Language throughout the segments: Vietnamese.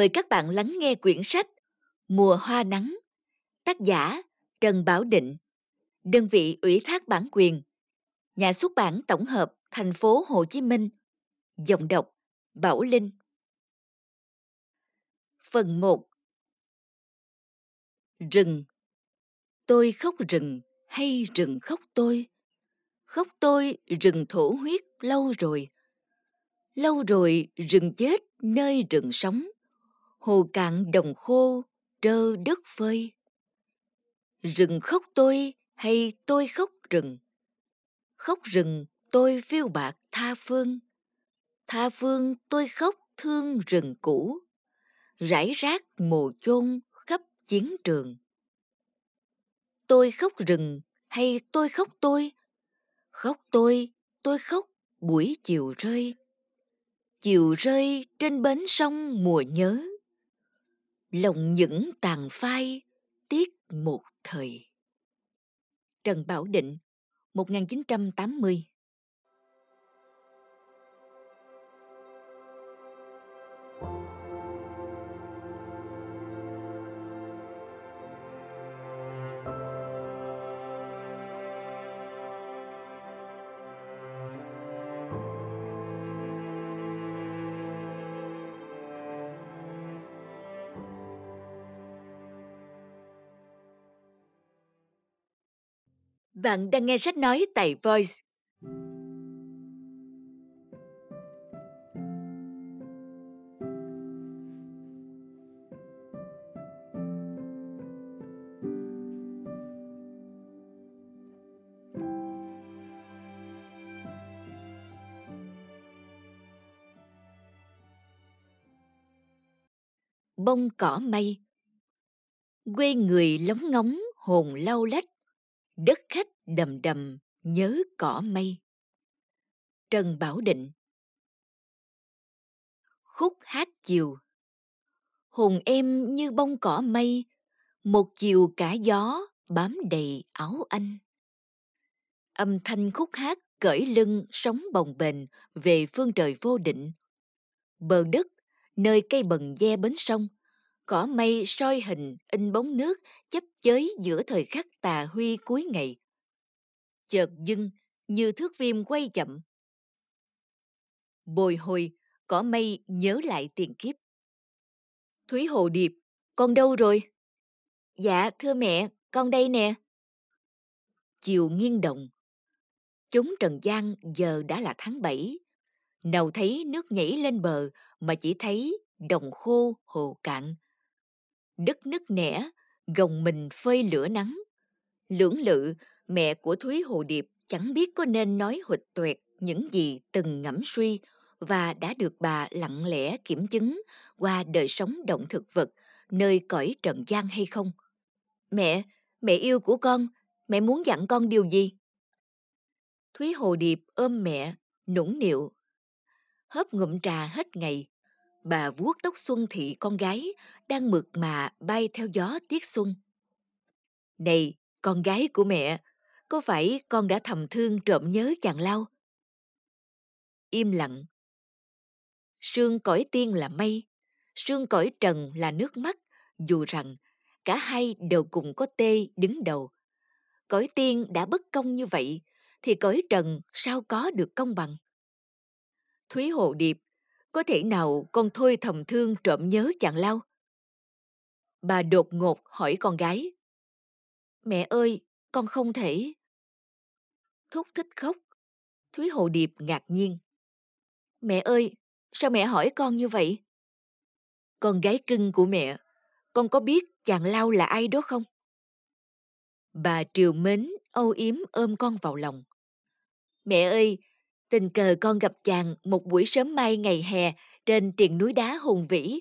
Mời các bạn lắng nghe quyển sách Mùa hoa nắng, tác giả Trần Bảo Định, đơn vị ủy thác bản quyền, nhà xuất bản tổng hợp thành phố Hồ Chí Minh, giọng đọc Bảo Linh. Phần 1 Rừng Tôi khóc rừng hay rừng khóc tôi? Khóc tôi rừng thổ huyết lâu rồi. Lâu rồi rừng chết nơi rừng sống hồ cạn đồng khô, trơ đất phơi. Rừng khóc tôi hay tôi khóc rừng? Khóc rừng tôi phiêu bạc tha phương. Tha phương tôi khóc thương rừng cũ. Rải rác mồ chôn khắp chiến trường. Tôi khóc rừng hay tôi khóc tôi? Khóc tôi tôi khóc buổi chiều rơi. Chiều rơi trên bến sông mùa nhớ lòng những tàn phai tiếc một thời. Trần Bảo Định 1980 Bạn đang nghe sách nói tại Voice. Bông cỏ mây Quê người lóng ngóng, hồn lau lách đất khách đầm đầm, nhớ cỏ mây. Trần bảo định. Khúc hát chiều. Hồn em như bông cỏ mây, một chiều cả gió bám đầy áo anh. Âm thanh khúc hát cởi lưng sóng bồng bềnh về phương trời vô định. Bờ đất, nơi cây bần ve bến sông cỏ mây soi hình, in bóng nước, chấp chới giữa thời khắc tà huy cuối ngày. Chợt dưng, như thước phim quay chậm. Bồi hồi, cỏ mây nhớ lại tiền kiếp. Thúy hồ điệp, con đâu rồi? Dạ thưa mẹ, con đây nè. Chiều nghiêng động chúng trần gian giờ đã là tháng bảy. Nào thấy nước nhảy lên bờ mà chỉ thấy đồng khô hồ cạn đất nứt nẻ, gồng mình phơi lửa nắng. Lưỡng lự, mẹ của thúy hồ điệp chẳng biết có nên nói hụt tuyệt những gì từng ngẫm suy và đã được bà lặng lẽ kiểm chứng qua đời sống động thực vật nơi cõi trần gian hay không. Mẹ mẹ yêu của con, mẹ muốn dặn con điều gì? Thúy hồ điệp ôm mẹ, nũng nịu, hớp ngụm trà hết ngày bà vuốt tóc xuân thị con gái, đang mượt mà bay theo gió tiết xuân. Này, con gái của mẹ, có phải con đã thầm thương trộm nhớ chàng lao? Im lặng. Sương cõi tiên là mây, sương cõi trần là nước mắt. Dù rằng, cả hai đều cùng có tê đứng đầu. Cõi tiên đã bất công như vậy, thì cõi trần sao có được công bằng? Thúy hồ điệp có thể nào con thôi thầm thương trộm nhớ chàng lao bà đột ngột hỏi con gái. Mẹ ơi con không thể. Thúc thích khóc. Thúy hồ điệp ngạc nhiên. Mẹ ơi sao mẹ hỏi con như vậy? Con gái cưng của mẹ con có biết chàng lao là ai đó không? Bà triều mến, âu yếm ôm con vào lòng. Mẹ ơi, tình cờ con gặp chàng một buổi sớm mai ngày hè trên triền núi đá hùng vĩ.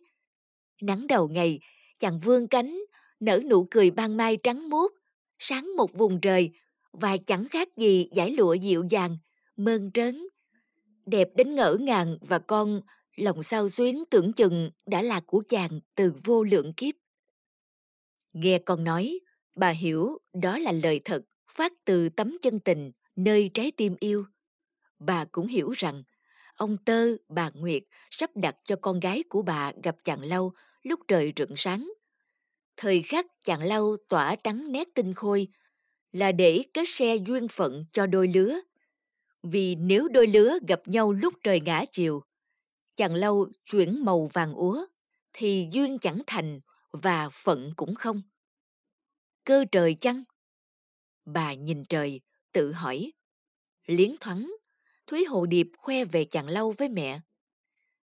Nắng đầu ngày, chàng vươn cánh, nở nụ cười ban mai trắng muốt, sáng một vùng trời và chẳng khác gì giải lụa dịu dàng, mơn trớn. Đẹp đến ngỡ ngàng và con lòng sao xuyến tưởng chừng đã là của chàng từ vô lượng kiếp. Nghe con nói, bà hiểu đó là lời thật phát từ tấm chân tình nơi trái tim yêu. Bà cũng hiểu rằng ông Tơ, bà Nguyệt sắp đặt cho con gái của bà gặp chàng lâu lúc trời rạng sáng. Thời khắc chàng lâu tỏa trắng nét tinh khôi là để kết xe duyên phận cho đôi lứa. Vì nếu đôi lứa gặp nhau lúc trời ngã chiều, chàng lâu chuyển màu vàng úa, thì duyên chẳng thành và phận cũng không. Cơ trời chăng? Bà nhìn trời, tự hỏi. Liến thoáng, Thúy Hồ Điệp khoe về chàng lâu với mẹ.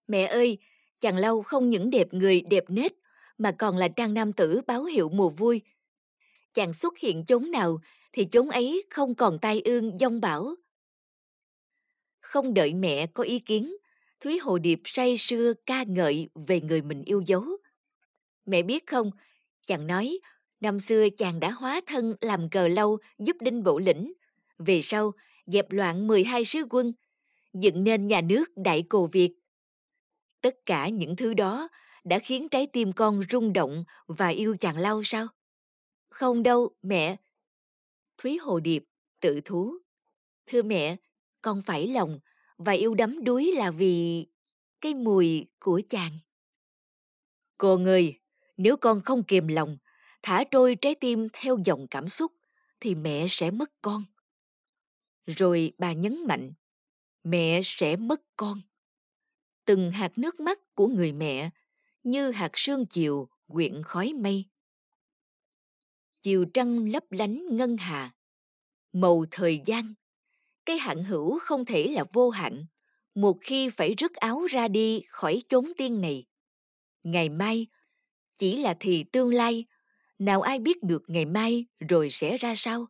Mẹ ơi, chàng lâu không những đẹp người đẹp nết, mà còn là trang nam tử báo hiệu mùa vui. Chàng xuất hiện chốn nào thì chốn ấy không còn tai ương dông bão. Không đợi mẹ có ý kiến, Thúy Hồ Điệp say sưa ca ngợi về người mình yêu dấu. Mẹ biết không, chàng nói, năm xưa chàng đã hóa thân làm cờ lâu giúp đinh bộ lĩnh. Về sau, dẹp loạn 12 sứ quân, dựng nên nhà nước Đại Cồ Việt. Tất cả những thứ đó đã khiến trái tim con rung động và yêu chàng lâu sao? Không đâu, mẹ. Thúy Hồ Điệp, tự thú. Thưa mẹ, con phải lòng và yêu đắm đuối là vì cái mùi của chàng. Cô ơi, nếu con không kiềm lòng, thả trôi trái tim theo dòng cảm xúc, thì mẹ sẽ mất con. Rồi bà nhấn mạnh, mẹ sẽ mất con. Từng hạt nước mắt của người mẹ như hạt sương chiều quyện khói mây. Chiều trăng lấp lánh ngân hà, màu thời gian cái hạn hữu không thể là vô hạn một khi phải rứt áo ra đi khỏi chốn tiên này ngày mai chỉ là thì tương lai nào ai biết được ngày mai rồi sẽ ra sao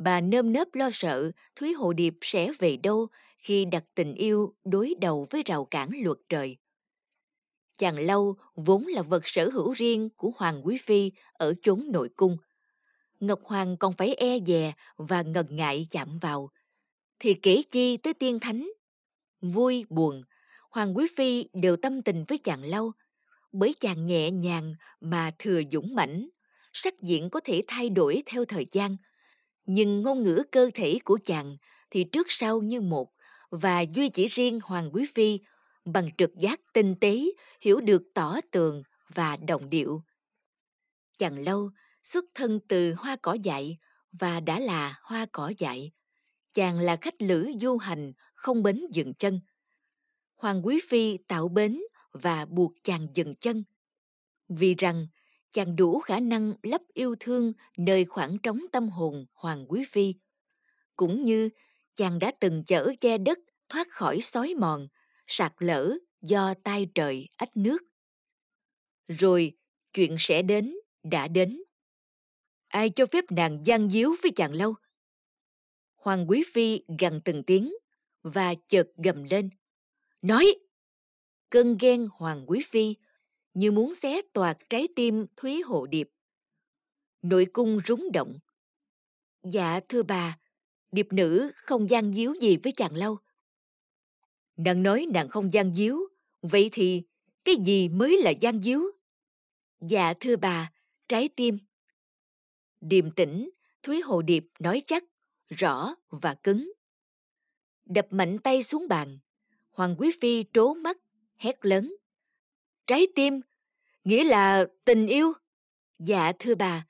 bà nơm nớp lo sợ thúy hồ điệp sẽ về đâu khi đặt tình yêu đối đầu với rào cản luật trời? Chàng lâu vốn là vật sở hữu riêng của hoàng quý phi ở chốn nội cung. Ngọc hoàng còn phải e dè và ngần ngại chạm vào. Thì kể chi tới tiên thánh. Vui, buồn, Hoàng Quý Phi đều tâm tình với chàng lâu, bởi chàng nhẹ nhàng mà thừa dũng mãnh, sắc diện có thể thay đổi theo thời gian, nhưng ngôn ngữ cơ thể của chàng thì trước sau như một, và duy chỉ riêng Hoàng Quý Phi bằng trực giác tinh tế hiểu được tỏ tường và đồng điệu. Chàng lâu xuất thân từ hoa cỏ dại và đã là hoa cỏ dại. Chàng là khách lữ du hành không bến dừng chân. Hoàng quý phi tạo bến và buộc chàng dừng chân. Vì rằng chàng đủ khả năng lấp yêu thương nơi khoảng trống tâm hồn hoàng quý phi cũng như chàng đã từng chở che đất thoát khỏi xói mòn, sạt lở do tai trời, ách nước rồi chuyện sẽ đến, đã đến ai cho phép nàng gian díu với chàng lâu Hoàng Quý Phi gằn từng tiếng và chợt gầm lên. Nói! Cơn ghen Hoàng Quý Phi như muốn xé toạc trái tim Thúy Hộ Điệp. Nội cung rúng động. Dạ thưa bà, điệp nữ không gian díu gì với chàng lâu. Nàng nói nàng không gian díu, vậy thì cái gì mới là gian díu? Dạ thưa bà, trái tim. Điềm tĩnh, Thúy Hồ Điệp nói chắc rõ và cứng. Đập mạnh tay xuống bàn, Hoàng Quý Phi trố mắt, hét lớn. Trái tim, nghĩa là tình yêu. Dạ thưa bà,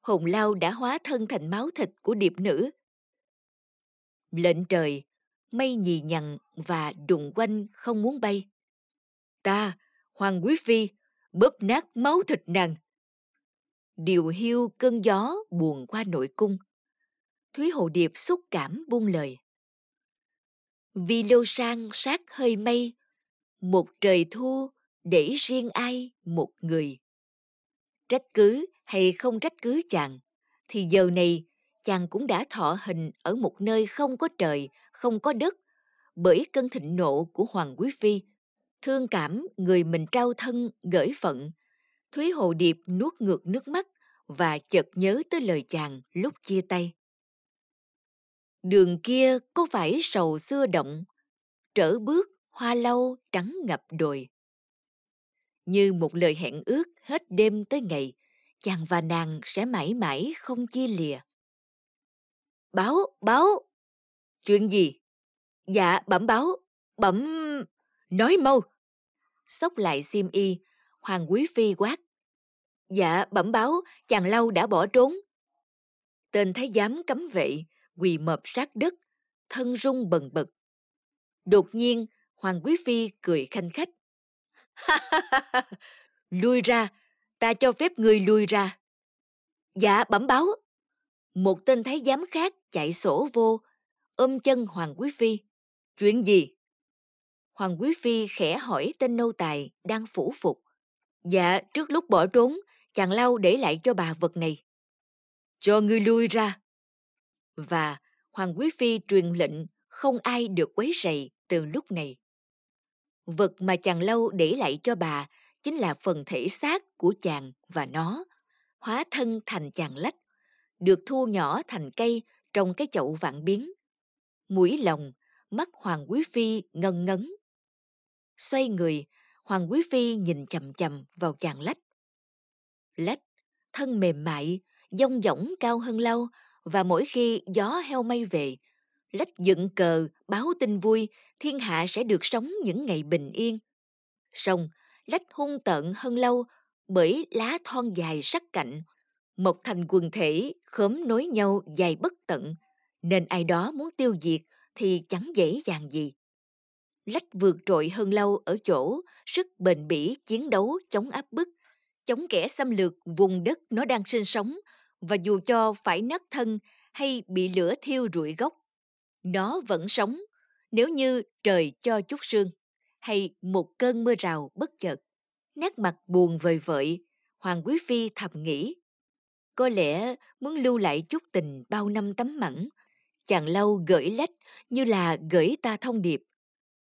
hồn lao đã hóa thân thành máu thịt của điệp nữ. Lệnh trời, mây nhì nhằn và đụng quanh không muốn bay. Ta, Hoàng Quý Phi, bóp nát máu thịt nàng. Điều hiu cơn gió buồn qua nội cung. Thúy Hồ Điệp xúc cảm buông lời. Vì lô sang sát hơi mây, một trời thu để riêng ai một người. Trách cứ hay không trách cứ chàng, thì giờ này chàng cũng đã thọ hình ở một nơi không có trời, không có đất, bởi cơn thịnh nộ của Hoàng Quý Phi. Thương cảm người mình trao thân gửi phận, Thúy Hồ Điệp nuốt ngược nước mắt và chợt nhớ tới lời chàng lúc chia tay. Đường kia có phải sầu xưa động, trở bước hoa lâu trắng ngập đồi. Như một lời hẹn ước hết đêm tới ngày, chàng và nàng sẽ mãi mãi không chia lìa. Báo, báo! Chuyện gì? Dạ, bẩm báo, bẩm... Nói mau! Xốc lại xiêm y, Hoàng Quý Phi quát. Dạ, bẩm báo, chàng lâu đã bỏ trốn. Tên thái giám cấm vệ, quỳ mập sát đất, thân rung bần bật. Đột nhiên, Hoàng Quý Phi cười khanh khách. lui ra, ta cho phép người lui ra. Dạ, bẩm báo. Một tên thái giám khác chạy sổ vô, ôm chân Hoàng Quý Phi. Chuyện gì? Hoàng Quý Phi khẽ hỏi tên nô tài đang phủ phục. Dạ, trước lúc bỏ trốn, chàng lau để lại cho bà vật này. Cho ngươi lui ra. Và Hoàng Quý Phi truyền lệnh không ai được quấy rầy từ lúc này. Vật mà chàng lâu để lại cho bà chính là phần thể xác của chàng và nó, hóa thân thành chàng lách, được thu nhỏ thành cây trong cái chậu vạn biến. Mũi lòng, mắt Hoàng Quý Phi ngân ngấn. Xoay người, Hoàng Quý Phi nhìn chầm chầm vào chàng lách. Lách, thân mềm mại, dông dỏng cao hơn lâu và mỗi khi gió heo mây về, lách dựng cờ báo tin vui thiên hạ sẽ được sống những ngày bình yên. Song, lách hung tận hơn lâu bởi lá thon dài sắc cạnh, một thành quần thể khóm nối nhau dài bất tận, nên ai đó muốn tiêu diệt thì chẳng dễ dàng gì. Lách vượt trội hơn lâu ở chỗ sức bền bỉ chiến đấu chống áp bức, chống kẻ xâm lược vùng đất nó đang sinh sống và dù cho phải nát thân hay bị lửa thiêu rụi gốc, nó vẫn sống nếu như trời cho chút sương hay một cơn mưa rào bất chợt. Nét mặt buồn vời vợi, Hoàng Quý Phi thầm nghĩ. Có lẽ muốn lưu lại chút tình bao năm tấm mẫn chàng lâu gửi lách như là gửi ta thông điệp.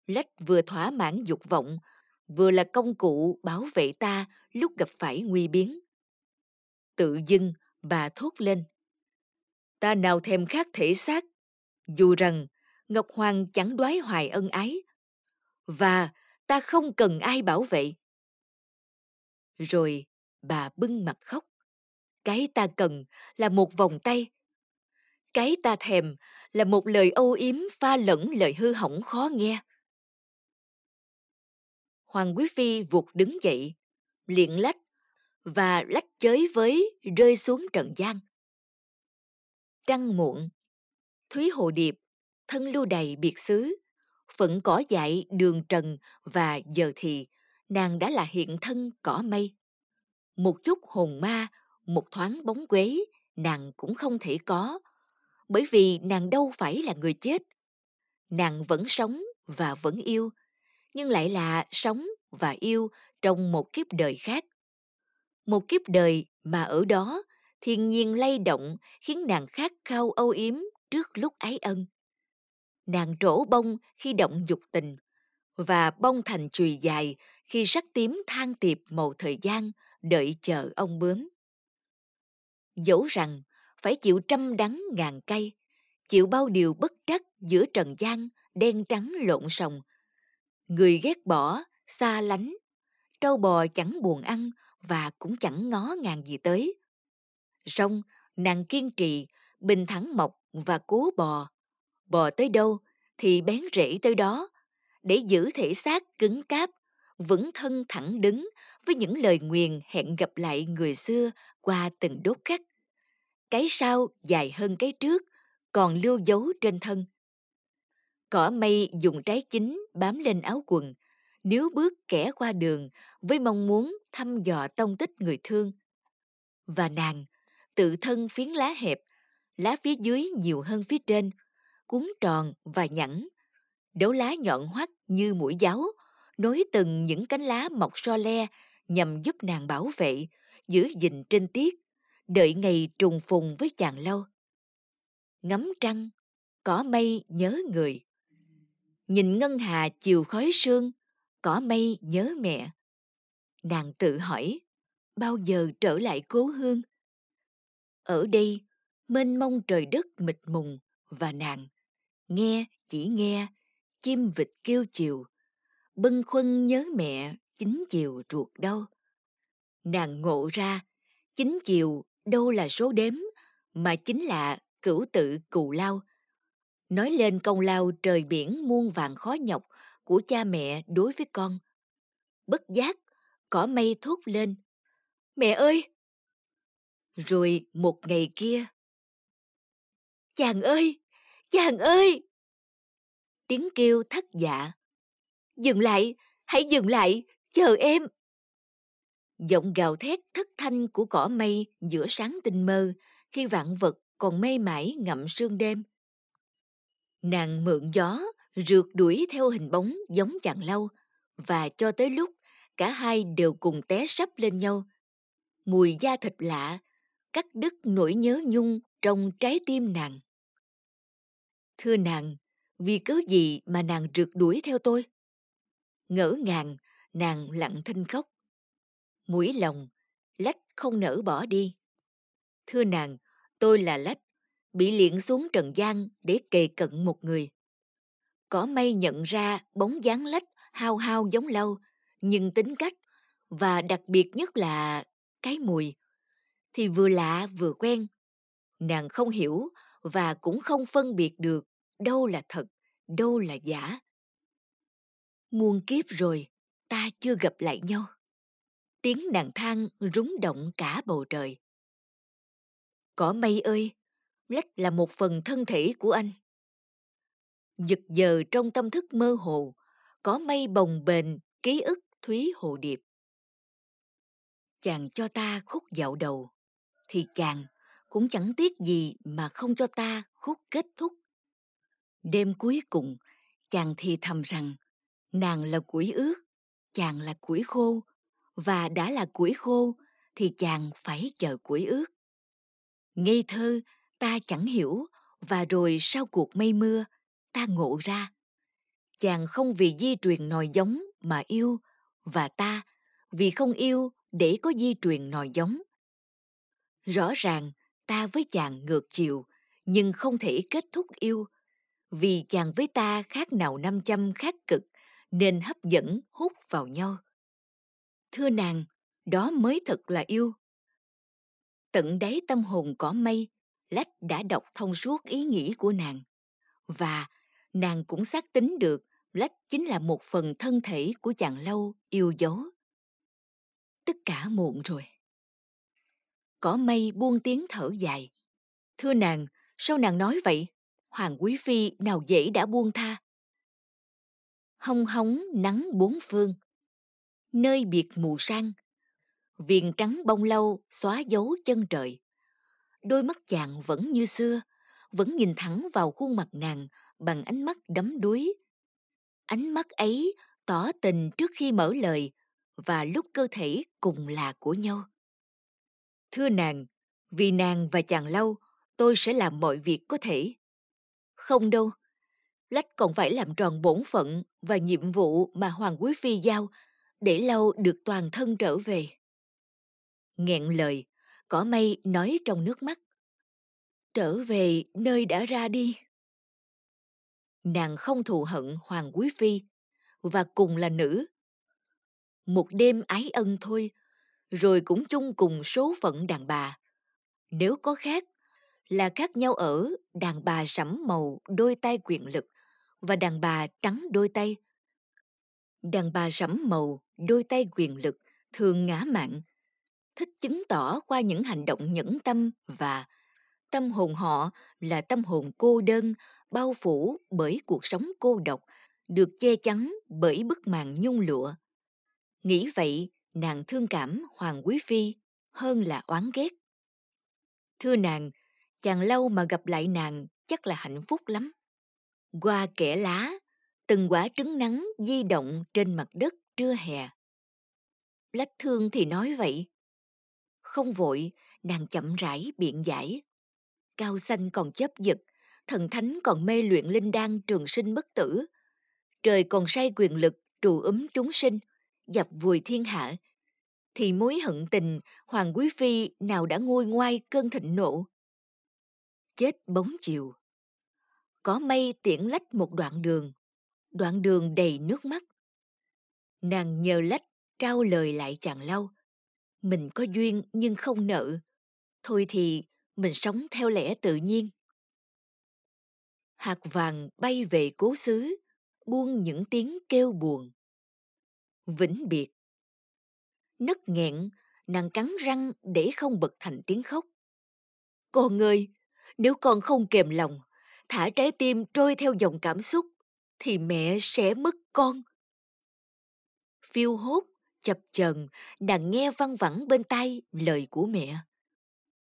Lách vừa thỏa mãn dục vọng, vừa là công cụ bảo vệ ta lúc gặp phải nguy biến. Tự dưng, bà thốt lên. Ta nào thèm khát thể xác, dù rằng Ngọc Hoàng chẳng đoái hoài ân ái. Và ta không cần ai bảo vệ. Rồi bà bưng mặt khóc. Cái ta cần là một vòng tay. Cái ta thèm là một lời âu yếm pha lẫn lời hư hỏng khó nghe. Hoàng Quý Phi vụt đứng dậy, liện lách và lách chới với rơi xuống trần gian. Trăng muộn, Thúy Hồ Điệp, thân lưu đầy biệt xứ, phận cỏ dại đường trần và giờ thì nàng đã là hiện thân cỏ mây. Một chút hồn ma, một thoáng bóng quế, nàng cũng không thể có, bởi vì nàng đâu phải là người chết. Nàng vẫn sống và vẫn yêu, nhưng lại là sống và yêu trong một kiếp đời khác. Một kiếp đời mà ở đó thiên nhiên lay động khiến nàng khát khao âu yếm trước lúc ái ân. Nàng trổ bông khi động dục tình và bông thành chùy dài khi sắc tím than tiệp màu thời gian đợi chờ ông bướm. Dẫu rằng phải chịu trăm đắng ngàn cay, chịu bao điều bất trắc giữa trần gian đen trắng lộn sòng. Người ghét bỏ, xa lánh, trâu bò chẳng buồn ăn và cũng chẳng ngó ngàng gì tới. Song, nàng kiên trì, bình thẳng mọc và cố bò. Bò tới đâu thì bén rễ tới đó, để giữ thể xác cứng cáp, vững thân thẳng đứng với những lời nguyền hẹn gặp lại người xưa qua từng đốt khắc. Cái sau dài hơn cái trước, còn lưu dấu trên thân. Cỏ mây dùng trái chính bám lên áo quần, nếu bước kẻ qua đường với mong muốn thăm dò tông tích người thương. Và nàng, tự thân phiến lá hẹp, lá phía dưới nhiều hơn phía trên, cuốn tròn và nhẵn. Đấu lá nhọn hoắt như mũi giáo, nối từng những cánh lá mọc so le nhằm giúp nàng bảo vệ, giữ gìn trinh tiết, đợi ngày trùng phùng với chàng lâu. Ngắm trăng, cỏ mây nhớ người. Nhìn ngân hà chiều khói sương, cỏ mây nhớ mẹ. Nàng tự hỏi, bao giờ trở lại cố hương? Ở đây, mênh mông trời đất mịt mùng và nàng, nghe chỉ nghe, chim vịt kêu chiều, bâng khuâng nhớ mẹ chính chiều ruột đâu Nàng ngộ ra, chính chiều đâu là số đếm, mà chính là cửu tự cù lao. Nói lên công lao trời biển muôn vàng khó nhọc của cha mẹ đối với con. Bất giác, cỏ mây thốt lên. Mẹ ơi! Rồi một ngày kia. Chàng ơi! Chàng ơi! Tiếng kêu thất dạ. Dừng lại! Hãy dừng lại! Chờ em! Giọng gào thét thất thanh của cỏ mây giữa sáng tinh mơ khi vạn vật còn mê mải ngậm sương đêm. Nàng mượn gió, rượt đuổi theo hình bóng giống chàng lâu và cho tới lúc cả hai đều cùng té sấp lên nhau. Mùi da thịt lạ, cắt đứt nỗi nhớ nhung trong trái tim nàng. Thưa nàng, vì cớ gì mà nàng rượt đuổi theo tôi? Ngỡ ngàng, nàng lặng thinh khóc. Mũi lòng, lách không nỡ bỏ đi. Thưa nàng, tôi là lách, bị liệng xuống trần gian để kề cận một người. Có may nhận ra bóng dáng lách hao hao giống lâu, nhưng tính cách và đặc biệt nhất là cái mùi thì vừa lạ vừa quen. Nàng không hiểu và cũng không phân biệt được đâu là thật, đâu là giả. Muôn kiếp rồi, ta chưa gặp lại nhau. Tiếng nàng than rúng động cả bầu trời. Cỏ mây ơi, lách là một phần thân thể của anh. Giật giờ trong tâm thức mơ hồ, có mây bồng bềnh ký ức Thúy Hồ Điệp. Chàng cho ta khúc dạo đầu, thì chàng cũng chẳng tiếc gì mà không cho ta khúc kết thúc. Đêm cuối cùng, chàng thì thầm rằng, nàng là củi ướt, chàng là củi khô, và đã là củi khô thì chàng phải chờ củi ướt. Ngây thơ, ta chẳng hiểu, và rồi sau cuộc mây mưa, ta ngộ ra. Chàng không vì di truyền nòi giống mà yêu, và ta vì không yêu để có di truyền nòi giống. Rõ ràng, ta với chàng ngược chiều, nhưng không thể kết thúc yêu, vì chàng với ta khác nào năm châm khác cực, nên hấp dẫn hút vào nhau. Thưa nàng, đó mới thật là yêu. Tận đáy tâm hồn cỏ mây, Lách đã đọc thông suốt ý nghĩ của nàng. Và nàng cũng xác tính được Lách chính là một phần thân thể của chàng lâu yêu dấu. Tất cả muộn rồi. Cỏ mây buông tiếng thở dài. Thưa nàng, sao nàng nói vậy? Hoàng Quý Phi nào dễ đã buông tha. Hông hóng nắng bốn phương. Nơi biệt mù sang. Viền trắng bông lâu xóa dấu chân trời. Đôi mắt chàng vẫn như xưa, vẫn nhìn thẳng vào khuôn mặt nàng bằng ánh mắt đắm đuối ánh mắt ấy tỏ tình trước khi mở lời và lúc cơ thể cùng là của nhau thưa nàng, vì nàng và chàng lâu, tôi sẽ làm mọi việc có thể. Không đâu, lách còn phải làm tròn bổn phận và nhiệm vụ mà hoàng quý phi giao để lâu được toàn thân trở về. Nghẹn lời, cỏ mây nói trong nước mắt, trở về nơi đã ra đi. Nàng không thù hận hoàng quý phi, và cùng là nữ. Một đêm ái ân thôi rồi cũng chung cùng số phận đàn bà nếu có khác là khác nhau ở đàn bà sẫm màu đôi tay quyền lực và đàn bà trắng đôi tay đàn bà sẫm màu đôi tay quyền lực thường ngã mạn thích chứng tỏ qua những hành động nhẫn tâm và tâm hồn họ là tâm hồn cô đơn bao phủ bởi cuộc sống cô độc, được che chắn bởi bức màn nhung lụa. Nghĩ vậy, nàng thương cảm Hoàng Quý Phi hơn là oán ghét. Thưa nàng, chàng lâu mà gặp lại nàng chắc là hạnh phúc lắm. Qua kẻ lá, từng quả trứng nắng di động trên mặt đất trưa hè. Lách thương thì nói vậy. Không vội, nàng chậm rãi biện giải. Cao xanh còn chấp giật, thần thánh còn mê luyện linh đan trường sinh bất tử. Trời còn say quyền lực trù ấm chúng sinh, dập vùi thiên hạ. Thì mối hận tình Hoàng Quý Phi nào đã nguôi ngoai cơn thịnh nộ. Chết bóng chiều. Có mây tiễn lách một đoạn đường, đoạn đường đầy nước mắt. Nàng nhờ lách trao lời lại chàng lau. Mình có duyên nhưng không nợ. Thôi thì mình sống theo lẽ tự nhiên. Hạt vàng bay về cố xứ, buông những tiếng kêu buồn. Vĩnh biệt. Nấc nghẹn, nàng cắn răng để không bật thành tiếng khóc. Con ơi, nếu con không kềm lòng, thả trái tim trôi theo dòng cảm xúc, thì mẹ sẽ mất con. Phiêu hốt, chập chờn, nàng nghe văng vẳng bên tai lời của mẹ.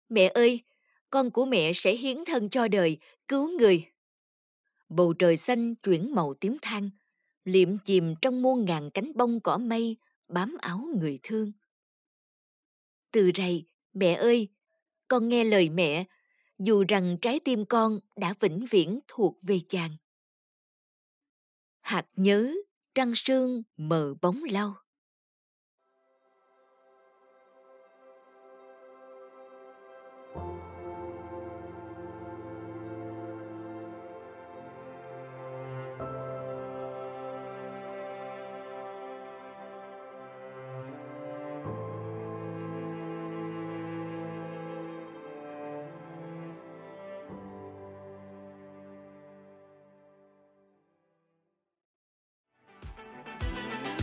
Mẹ ơi, con của mẹ sẽ hiến thân cho đời, cứu người. Bầu trời xanh chuyển màu tím than, liệm chìm trong muôn ngàn cánh bông cỏ mây bám áo người thương. Từ rày, mẹ ơi, con nghe lời mẹ, dù rằng trái tim con đã vĩnh viễn thuộc về chàng. Hạt nhớ, trăng sương mờ bóng lau.